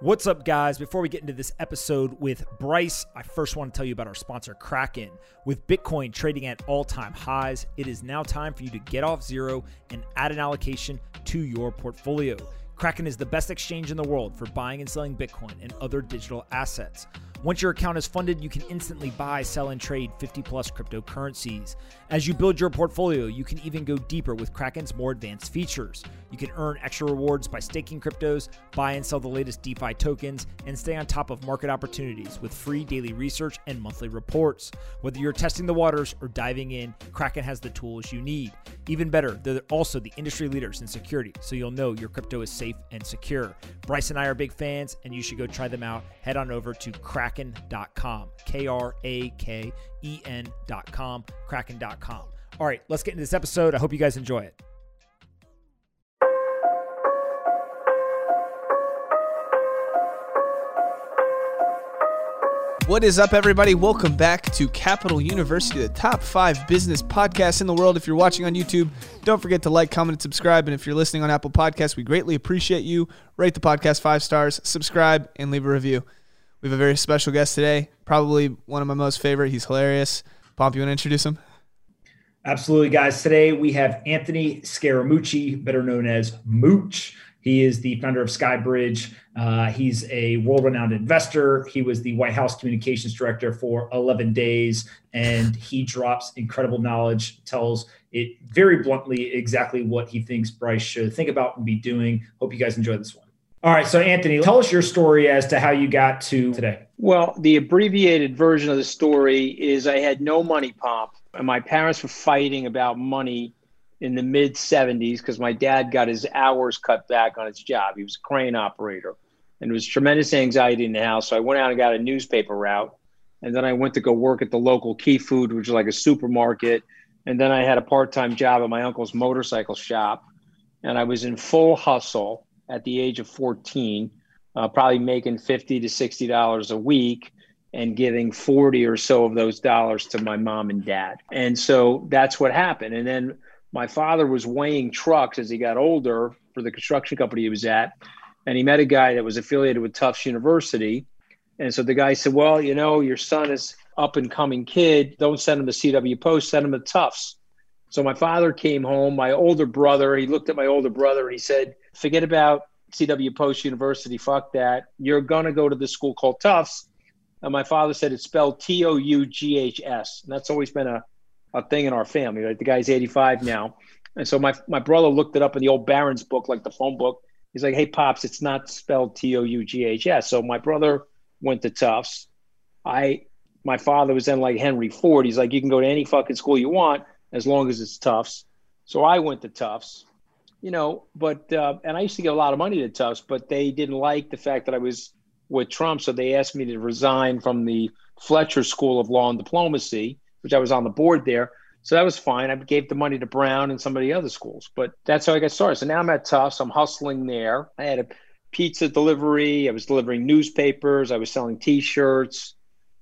What's up, guys? Before we get into this episode with Bryce, I first want to tell you about our sponsor, Kraken. With Bitcoin trading at all time highs, it is now time for you to get off zero and add an allocation to your portfolio. Kraken is the best exchange in the world for buying and selling Bitcoin and other digital assets. Once your account is funded, you can instantly buy, sell, and trade 50 plus cryptocurrencies. As you build your portfolio, you can even go deeper with Kraken's more advanced features. You can earn extra rewards by staking cryptos, buy and sell the latest DeFi tokens, and stay on top of market opportunities with free daily research and monthly reports. Whether you're testing the waters or diving in, Kraken has the tools you need. Even better, they're also the industry leaders in security, so you'll know your crypto is safe and secure. Bryce and I are big fans, and you should go try them out. Head on over to kraken.com, K R A K E N.com, kraken.com. All right, let's get into this episode. I hope you guys enjoy it. What is up, everybody? Welcome back to Capital University, the top five business podcasts in the world. If you're watching on YouTube, don't forget to like, comment, and subscribe. And if you're listening on Apple Podcasts, we greatly appreciate you. Rate the podcast five stars, subscribe, and leave a review. We have a very special guest today, probably one of my most favorite. He's hilarious. Pomp, you want to introduce him? Absolutely, guys. Today we have Anthony Scaramucci, better known as Mooch. He is the founder of Skybridge. Uh, he's a world renowned investor. He was the White House communications director for 11 days, and he drops incredible knowledge, tells it very bluntly exactly what he thinks Bryce should think about and be doing. Hope you guys enjoy this one. All right. So, Anthony, tell us your story as to how you got to today. Well, the abbreviated version of the story is I had no money Pomp, and my parents were fighting about money in the mid 70s because my dad got his hours cut back on his job. He was a crane operator, and there was tremendous anxiety in the house. So I went out and got a newspaper route, and then I went to go work at the local Key Food, which is like a supermarket. And then I had a part time job at my uncle's motorcycle shop, and I was in full hustle at the age of 14, uh, probably making 50 to 60 dollars a week and giving 40 or so of those dollars to my mom and dad. And so that's what happened. And then my father was weighing trucks as he got older for the construction company he was at. And he met a guy that was affiliated with Tufts University. And so the guy said, Well, you know, your son is up and coming kid. Don't send him to CW Post, send him to Tufts. So my father came home. My older brother, he looked at my older brother and he said, Forget about CW Post University. Fuck that. You're going to go to this school called Tufts. And my father said it's spelled T O U G H S. And that's always been a a thing in our family. Right? The guy's 85 now. And so my, my brother looked it up in the old Barron's book, like the phone book. He's like, hey, Pops, it's not spelled T O U G H S. So my brother went to Tufts. I, my father was then like Henry Ford. He's like, you can go to any fucking school you want as long as it's Tufts. So I went to Tufts, you know, but, uh, and I used to get a lot of money to Tufts, but they didn't like the fact that I was with Trump. So they asked me to resign from the Fletcher School of Law and Diplomacy which I was on the board there. So that was fine. I gave the money to Brown and some of the other schools, but that's how I got started. So now I'm at Tufts. I'm hustling there. I had a pizza delivery. I was delivering newspapers. I was selling T-shirts,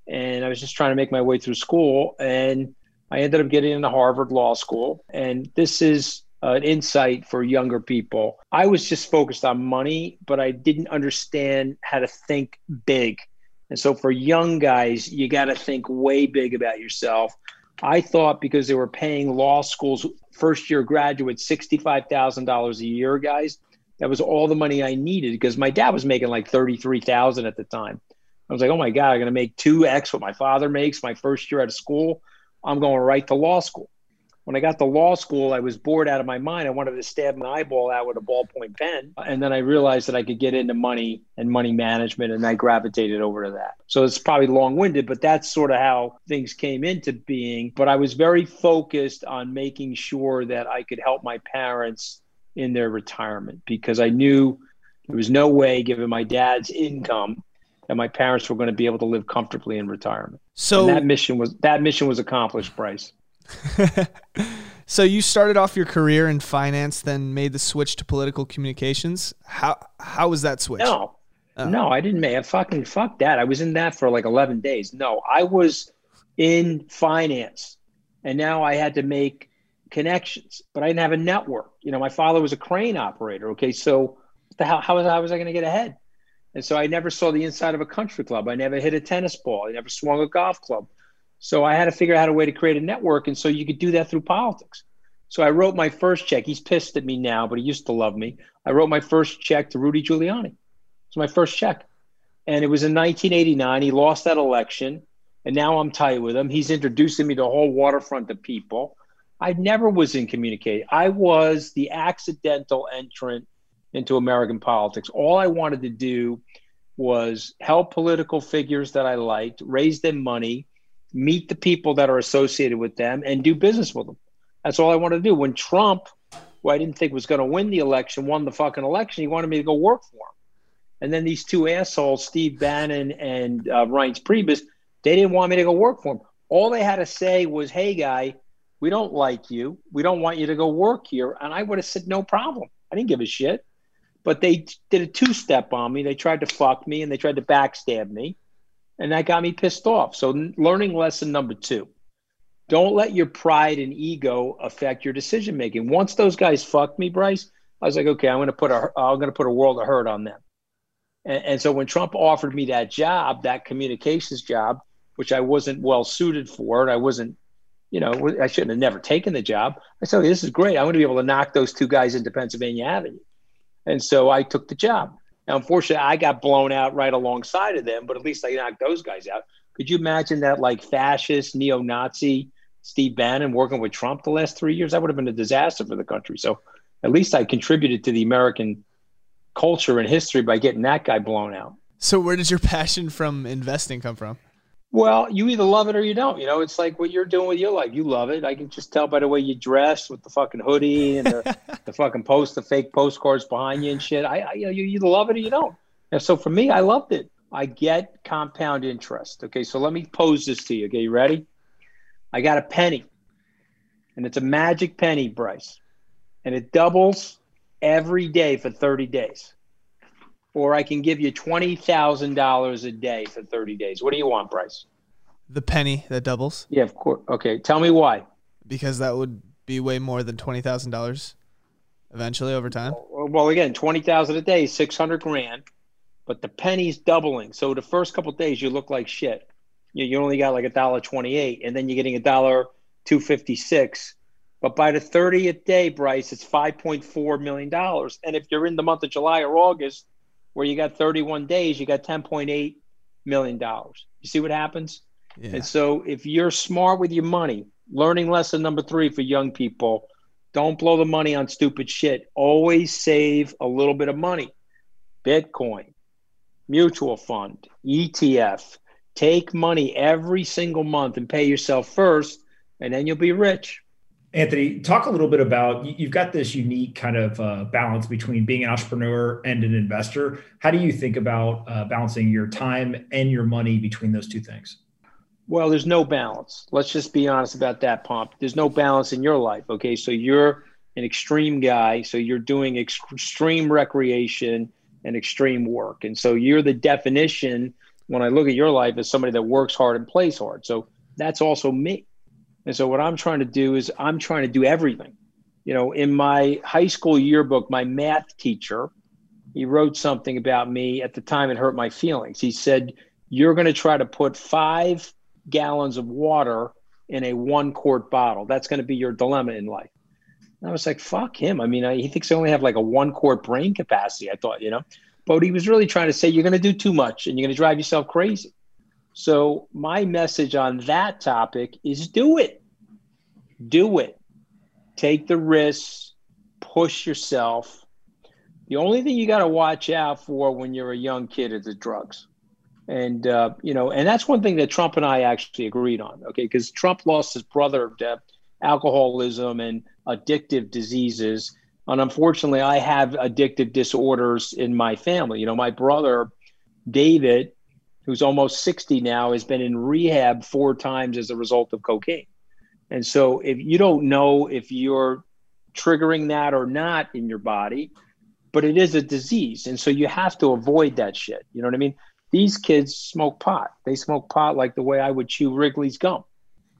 and I was just trying to make my way through school. And I ended up getting into Harvard Law School. And this is an insight for younger people. I was just focused on money, but I didn't understand how to think big. And so for young guys, you got to think way big about yourself. I thought because they were paying law schools first year graduates $65,000 a year, guys, that was all the money I needed because my dad was making like 33,000 at the time. I was like, "Oh my god, I'm going to make 2x what my father makes my first year out of school. I'm going right to law school." When I got to law school, I was bored out of my mind. I wanted to stab my eyeball out with a ballpoint pen. And then I realized that I could get into money and money management, and I gravitated over to that. So it's probably long winded, but that's sort of how things came into being. But I was very focused on making sure that I could help my parents in their retirement because I knew there was no way, given my dad's income, that my parents were going to be able to live comfortably in retirement. So and that mission was that mission was accomplished, Bryce. so you started off your career in finance, then made the switch to political communications. How how was that switch? No, oh. no, I didn't make. I fucking fuck that. I was in that for like eleven days. No, I was in finance, and now I had to make connections, but I didn't have a network. You know, my father was a crane operator. Okay, so the, how how was, how was I going to get ahead? And so I never saw the inside of a country club. I never hit a tennis ball. I never swung a golf club. So I had to figure out a way to create a network. And so you could do that through politics. So I wrote my first check. He's pissed at me now, but he used to love me. I wrote my first check to Rudy Giuliani. It's my first check. And it was in 1989. He lost that election. And now I'm tight with him. He's introducing me to a whole waterfront of people. I never was in communication. I was the accidental entrant into American politics. All I wanted to do was help political figures that I liked, raise them money, meet the people that are associated with them, and do business with them. That's all I wanted to do. When Trump, who I didn't think was going to win the election, won the fucking election, he wanted me to go work for him. And then these two assholes, Steve Bannon and uh, Reince Priebus, they didn't want me to go work for him. All they had to say was, "Hey, guy, we don't like you. We don't want you to go work here." And I would have said, "No problem. I didn't give a shit." But they did a two-step on me. They tried to fuck me and they tried to backstab me, and that got me pissed off. So, learning lesson number two: don't let your pride and ego affect your decision making. Once those guys fucked me, Bryce, I was like, okay, I'm going to put a I'm going to put a world of hurt on them. And, and so when Trump offered me that job, that communications job, which I wasn't well suited for, and I wasn't, you know, I shouldn't have never taken the job. I said, this is great. I'm going to be able to knock those two guys into Pennsylvania Avenue. And so I took the job. Now, unfortunately, I got blown out right alongside of them, but at least I knocked those guys out. Could you imagine that, like fascist, neo Nazi Steve Bannon working with Trump the last three years, that would have been a disaster for the country. So at least I contributed to the American culture and history by getting that guy blown out. So where does your passion from investing come from? Well, you either love it or you don't. You know, it's like what you're doing with your life. You love it. I can just tell by the way you dress with the fucking hoodie and the, the fucking post, the fake postcards behind you and shit. I, I, you know, you either love it or you don't. And so for me, I loved it. I get compound interest. Okay, so let me pose this to you. Okay, you ready? I got a penny, and it's a magic penny, Bryce, and it doubles every day for 30 days. Or I can give you $20,000 a day for 30 days. What do you want, Bryce? The penny that doubles? Yeah, of course. Okay, tell me why. Because that would be way more than $20,000 eventually over time. Well, again, 20,000 a day, 600 grand, but the penny's doubling. So the first couple days you look like shit you, you only got like a dollar 28 and then you're getting a dollar 256 but by the 30th day bryce it's 5.4 million dollars and if you're in the month of july or august where you got 31 days you got 10.8 million dollars. You see what happens? Yeah. and so if you're smart with your money learning lesson number three for young people don't blow the money on stupid shit. Always save a little bit of money. Bitcoin mutual fund etf Take money every single month and pay yourself first, and then you'll be rich. Anthony, talk a little bit about you've got this unique kind of uh, balance between being an entrepreneur and an investor. How do you think about uh, balancing your time and your money between those two things? Well, there's no balance. Let's just be honest about that, Pomp. There's no balance in your life. Okay. So you're an extreme guy. So you're doing extreme recreation and extreme work. And so you're the definition when I look at your life as somebody that works hard and plays hard. So that's also me. And so what I'm trying to do is I'm trying to do everything. You know, in my high school yearbook, my math teacher, he wrote something about me at the time it hurt my feelings. He said, You're going to try to put five gallons of water in a one quart bottle. That's going to be your dilemma in life. And I was like, fuck him. I mean, I, he thinks I only have like a one quart brain capacity. I thought, you know, but he was really trying to say you're going to do too much and you're going to drive yourself crazy. So my message on that topic is do it. Do it. Take the risks, push yourself. The only thing you got to watch out for when you're a young kid is the drugs. And, uh, you know, and that's one thing that Trump and I actually agreed on, okay? Because Trump lost his brother to alcoholism and addictive diseases and unfortunately, I have addictive disorders in my family. You know, my brother, David, who's almost 60 now, has been in rehab four times as a result of cocaine. And so, if you don't know if you're triggering that or not in your body, but it is a disease. And so, you have to avoid that shit. You know what I mean? These kids smoke pot. They smoke pot like the way I would chew Wrigley's gum,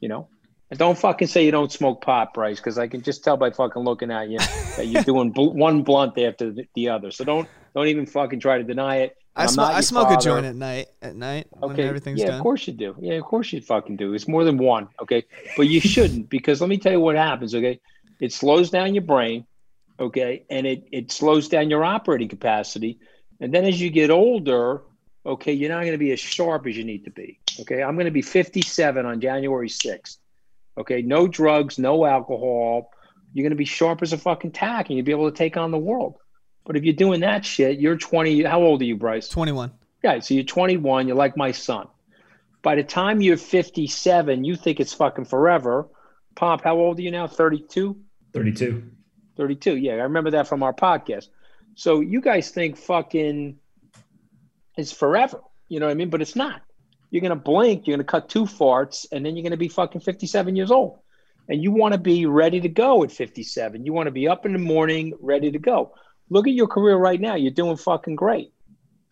you know? And don't fucking say you don't smoke pot, Bryce, because I can just tell by fucking looking at you that you're doing bl- one blunt after the, the other. So don't don't even fucking try to deny it. I, sm- I smoke a joint at night. At night when Okay. everything's yeah, done. of course you do. Yeah, of course you fucking do. It's more than one. Okay. But you shouldn't because let me tell you what happens. Okay. It slows down your brain. Okay. And it, it slows down your operating capacity. And then as you get older, okay, you're not going to be as sharp as you need to be. Okay. I'm going to be 57 on January 6th. Okay. No drugs, no alcohol. You're going to be sharp as a fucking tack and you'll be able to take on the world. But if you're doing that shit, you're 20. How old are you, Bryce? Twenty one. Yeah, so you're 21, you're like my son. By the time you're 57, you think it's fucking forever. Pomp, how old are you now? 32? 32. 32. Yeah, I remember that from our podcast. So you guys think fucking is forever. You know what I mean? But it's not. You're going to blink, you're going to cut two farts, and then you're going to be fucking 57 years old. And you want to be ready to go at 57. You want to be up in the morning, ready to go. Look at your career right now. You're doing fucking great.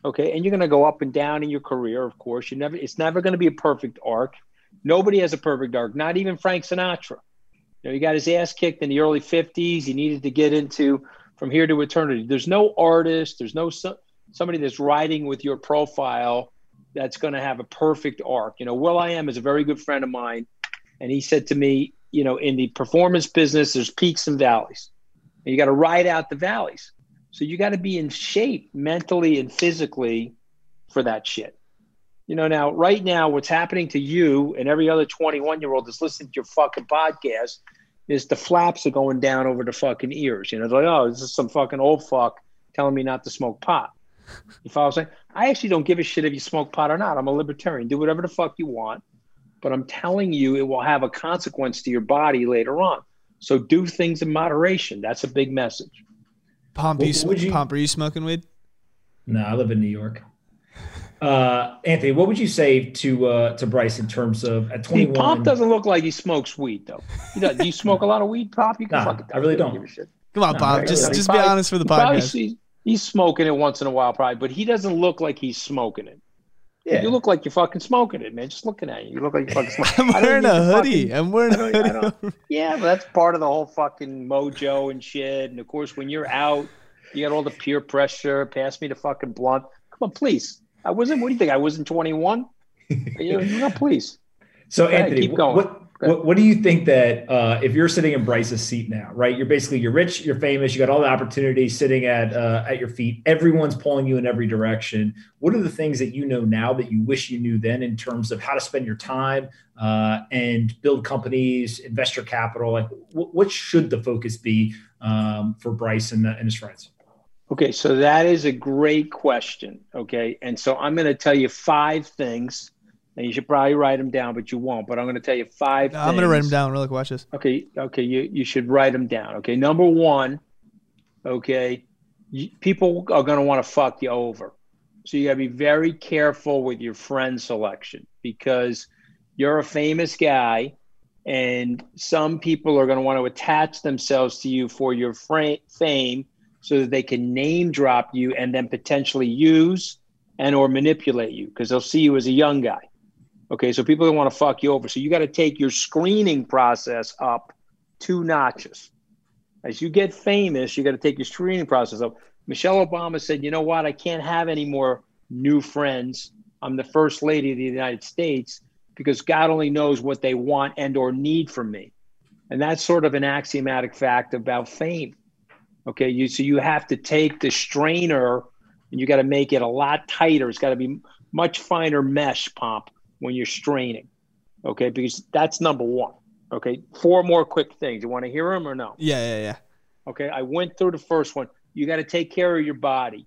Okay. And you're going to go up and down in your career, of course. You never, it's never going to be a perfect arc. Nobody has a perfect arc, not even Frank Sinatra. You know, he got his ass kicked in the early 50s. He needed to get into from here to eternity. There's no artist, there's no somebody that's writing with your profile that's going to have a perfect arc. You know, will.i.am is a very good friend of mine. And he said to me, you know, in the performance business, there's peaks and valleys. And you got to ride out the valleys. So you got to be in shape mentally and physically for that shit. You know, now, right now, what's happening to you and every other 21 year old that's listening to your fucking podcast is the flaps are going down over the fucking ears. You know, they're like, oh, this is some fucking old fuck telling me not to smoke pot. You follow what I'm saying? I actually don't give a shit if you smoke pot or not. I'm a libertarian. Do whatever the fuck you want. But I'm telling you, it will have a consequence to your body later on. So do things in moderation. That's a big message. Pomp, What you, would you- Pomp, are you smoking weed? No, I live in New York. Uh, Anthony, what would you say to uh, to Bryce in terms of at See, 21? Pomp doesn't look like he smokes weed, though. You know, do you smoke a lot of weed, Pomp? You can Nah, fucking I really don't. Give a shit. Come on, No, Pomp. Just right. just be honest for the he probably podcast. sees- he's smoking it once in a while, probably, but he doesn't look like he's smoking it. yeah. You look like you're fucking smoking it, man. Just looking at you, you look like you're fucking smoking. I'm wearing a hoodie. fucking- I'm wearing a hoodie. Yeah, but that's part of the whole fucking mojo and shit. And of course, when you're out, you got all the peer pressure. Pass me the fucking blunt. Come on, please. I wasn't. What do you think? I wasn't 21. you know, no, please. So Anthony, keep going. what. What, what do you think that uh, if you're sitting in Bryce's seat now, right? You're basically you're rich, you're famous, you got all the opportunities sitting at uh, at your feet. Everyone's pulling you in every direction. What are the things that you know now that you wish you knew then in terms of how to spend your time uh, and build companies, invest your capital? Like, what, what should the focus be um, for Bryce and, and his friends? Okay, so that is a great question. Okay, and so I'm going to tell you five things, and you should probably write them down, but you won't. But I'm going to tell you five. No, I'm gonna write them down. Real quick, watch this. Okay, okay, you you should write them down. Okay, number one, okay, you, people are going to want to fuck you over, so you got to be very careful with your friend selection because you're a famous guy, and some people are going to want to attach themselves to you for your fra- fame, so that they can name drop you and then potentially use and or manipulate you because they'll see you as a young guy. Okay, so people don't want to fuck you over. So you got to take your screening process up two notches. As you get famous, you got to take your screening process up. Michelle Obama said, "You know what? I can't have any more new friends. I'm the first lady of the United States because God only knows what they want and or need from me." And that's sort of an axiomatic fact about fame. Okay, you so you have to take the strainer and you got to make it a lot tighter. It's got to be much finer mesh Pomp when you're straining. Okay, because that's number one. Okay, four more quick things. You want to hear them or no? Yeah, yeah, yeah. Okay, I went through the first one. You got to take care of your body,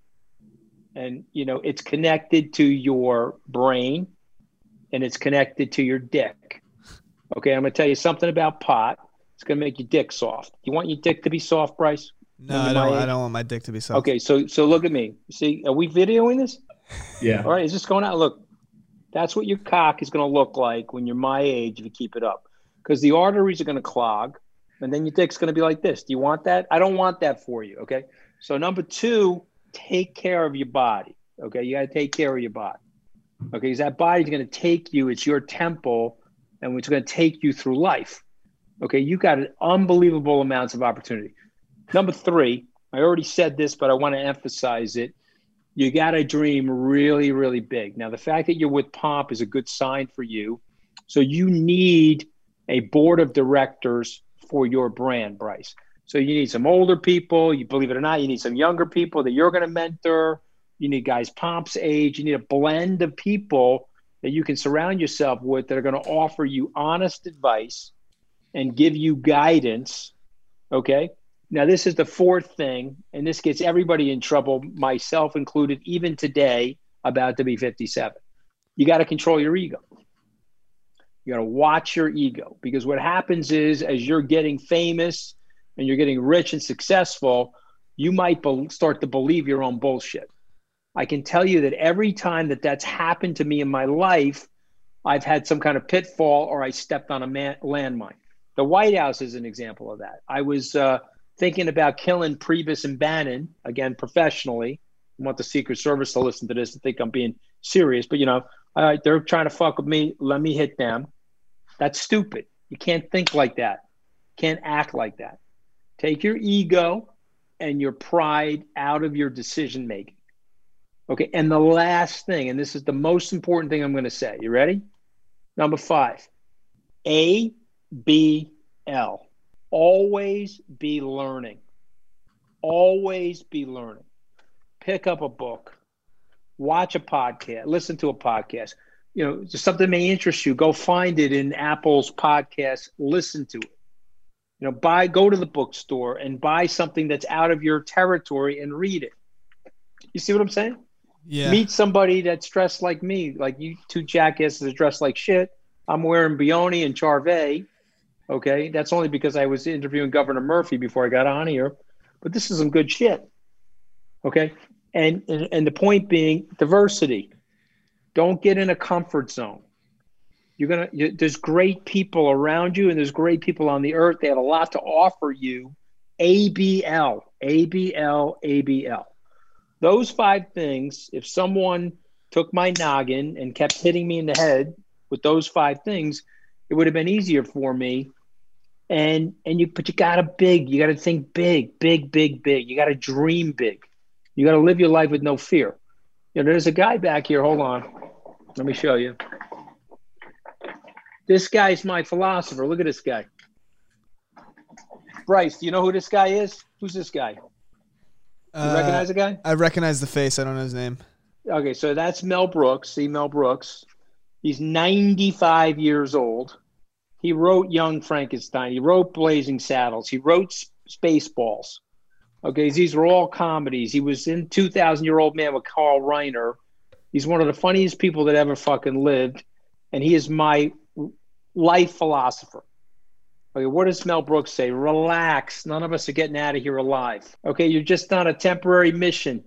and you know it's connected to your brain, and it's connected to your dick. Okay, I'm gonna tell you something about pot. It's gonna make your dick soft. You want your dick to be soft, Bryce? No, Under I don't. I don't want my dick to be soft. Okay, so so look at me. See, are we videoing this? Yeah. All right, is this going out? Look, that's what your cock is going to look like when you're my age if you keep it up, because the arteries are going to clog, and then your dick's going to be like this. Do you want that? I don't want that for you. Okay. So number two, take care of your body. Okay, you got to take care of your body. Okay, because that body's going to take you. It's your temple and it's going to take you through life. Okay, you got an unbelievable amounts of opportunity. Number three, I already said this, but I want to emphasize it. You got to dream really, really big. Now, the fact that you're with Pomp is a good sign for you. So you need a board of directors for your brand, Bryce. So you need some older people. You believe it or not, you need some younger people that you're going to mentor. You need guys Pomp's age. You need a blend of people that you can surround yourself with that are going to offer you honest advice and give you guidance. Okay. Now, this is the fourth thing, and this gets everybody in trouble, myself included, even today, about to be 57. You got to control your ego. You got to watch your ego because what happens is, as you're getting famous and you're getting rich and successful, you might be- start to believe your own bullshit. I can tell you that every time that that's happened to me in my life, I've had some kind of pitfall or I stepped on a man- landmine. The White House is an example of that. I was uh, thinking about killing Priebus and Bannon again professionally. I want the Secret Service to listen to this and think I'm being serious, but you know, uh, they're trying to fuck with me. Let me hit them. That's stupid. You can't think like that. Can't act like that. Take your ego and your pride out of your decision making. Okay. And the last thing, and this is the most important thing I'm going to say. You ready? Number five, A B L. Always be learning. Always be learning. Pick up a book, watch a podcast, listen to a podcast. You know, just something may interest you. Go find it in Apple's podcast. Listen to it. You know, buy, go to the bookstore and buy something that's out of your territory and read it. You see what I'm saying? Yeah. Meet somebody that's dressed like me, like you two jackasses are dressed like shit. I'm wearing Brioni and Charvet. Okay, that's only because I was interviewing Governor Murphy before I got on here, but this is some good shit. Okay, and and, and the point being diversity. Don't get in a comfort zone. You're gonna. You, there's great people around you, and there's great people on the earth. They have a lot to offer you. ABL, ABL, ABL. Those five things. If someone took my noggin and kept hitting me in the head with those five things, it would have been easier for me and and you but you gotta big you gotta think big big big big. You gotta dream big. You gotta live your life with no fear. You know there's a guy back here hold on. Let me show you. This guy's my philosopher. Look at this guy. Bryce do you know who this guy is? Who's this guy? You Uh, recognize the guy? I recognize the face. I don't know his name. okay so that's mel brooks. See mel brooks. He's 95 years old he wrote Young Frankenstein. He wrote Blazing Saddles. He wrote Spaceballs. Okay, these were all comedies. He was in 2000 Year Old Man with Carl Reiner. He's one of the funniest people that ever fucking lived. And he is my life philosopher. Okay, what does Mel Brooks say? Relax. None of us are getting out of here alive. Okay, you're just on a temporary mission,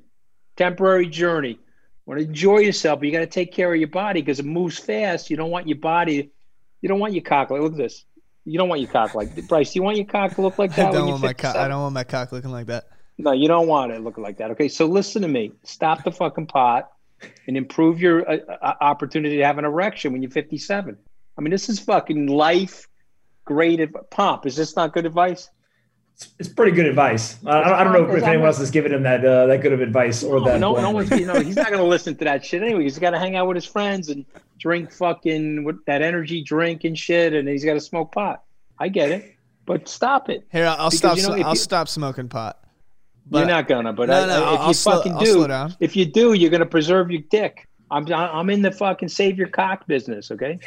temporary journey. Want to enjoy yourself, but you got to take care of your body because it moves fast. You don't want your body you don't want your cock like look at this. You don't want your cock like Bryce. You want your cock to look like that? I don't when want my cock. 57? I don't want my cock looking like that. No, you don't want it looking like that. Okay, so listen to me. Stop the fucking pot and improve your uh, uh, opportunity to have an erection when you're 57. I mean, this is fucking life great adv- pomp. Is this not good advice? It's, it's pretty good advice. I, I don't know if, if anyone else has given him that uh, that good of advice or No, that. no, no one's. You know, he's not going to listen to that shit anyway. He's got to hang out with his friends and drink fucking with that energy drink and shit, and he's got to smoke pot. I get it, but stop it. Here, I'll Because, stop. you know, I'll you- stop smoking pot. you're not gonna, but No, I, no, I- if I'll you slow- fucking I'll do, slow down. if you do, you're gonna preserve your dick. I'm I'm in the fucking save your cock business. Okay,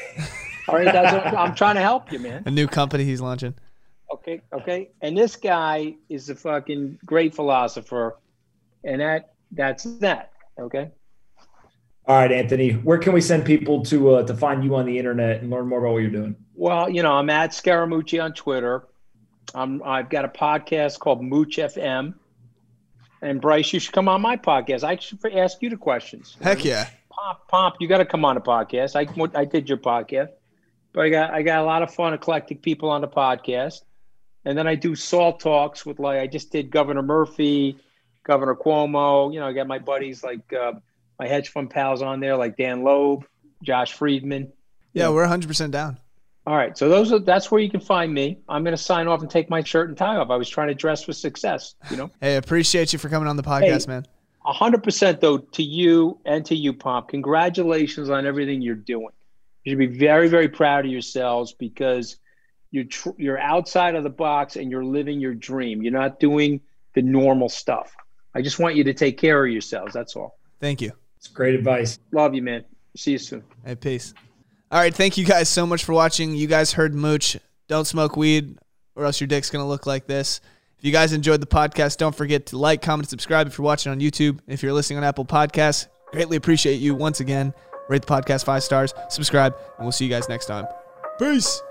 all right. That's what, I'm trying to help you, man. A new company he's launching. Okay, okay. And this guy is a fucking great philosopher, and that that's that. Okay. All right, Anthony. Where can we send people to uh, to find you on the internet and learn more about what you're doing? Well, you know, I'm at Scaramucci on Twitter. I'm, I've got a podcast called Mooch FM. And Bryce, you should come on my podcast. I should ask you the questions. Heck yeah. Pomp, Pomp, you got to come on a podcast. I, I did your podcast, but I got I got a lot of fun, eclectic people on the podcast, and then I do salt talks with like I just did Governor Murphy, Governor Cuomo. You know, I got my buddies like uh, my hedge fund pals on there, like Dan Loeb, Josh Friedman. Yeah, we're 100 percent down. All right, so those are that's where you can find me. I'm going to sign off and take my shirt and tie off. I was trying to dress for success, you know. Hey, appreciate you for coming on the podcast, Hey. man. A hundred percent though to you and to you, Pomp. Congratulations on everything you're doing. You should be very, very proud of yourselves because you're tr- you're outside of the box and you're living your dream. You're not doing the normal stuff. I just want you to take care of yourselves. That's all. Thank you. It's great advice. Love you, man. See you soon. Hey, peace. All right, thank you guys so much for watching. You guys heard Mooch. Don't smoke weed, or else your dick's gonna look like this. If you guys enjoyed the podcast, don't forget to like, comment, subscribe if you're watching on YouTube. If you're listening on Apple Podcasts, greatly appreciate you once again. Rate the podcast five stars, subscribe, and we'll see you guys next time. Peace.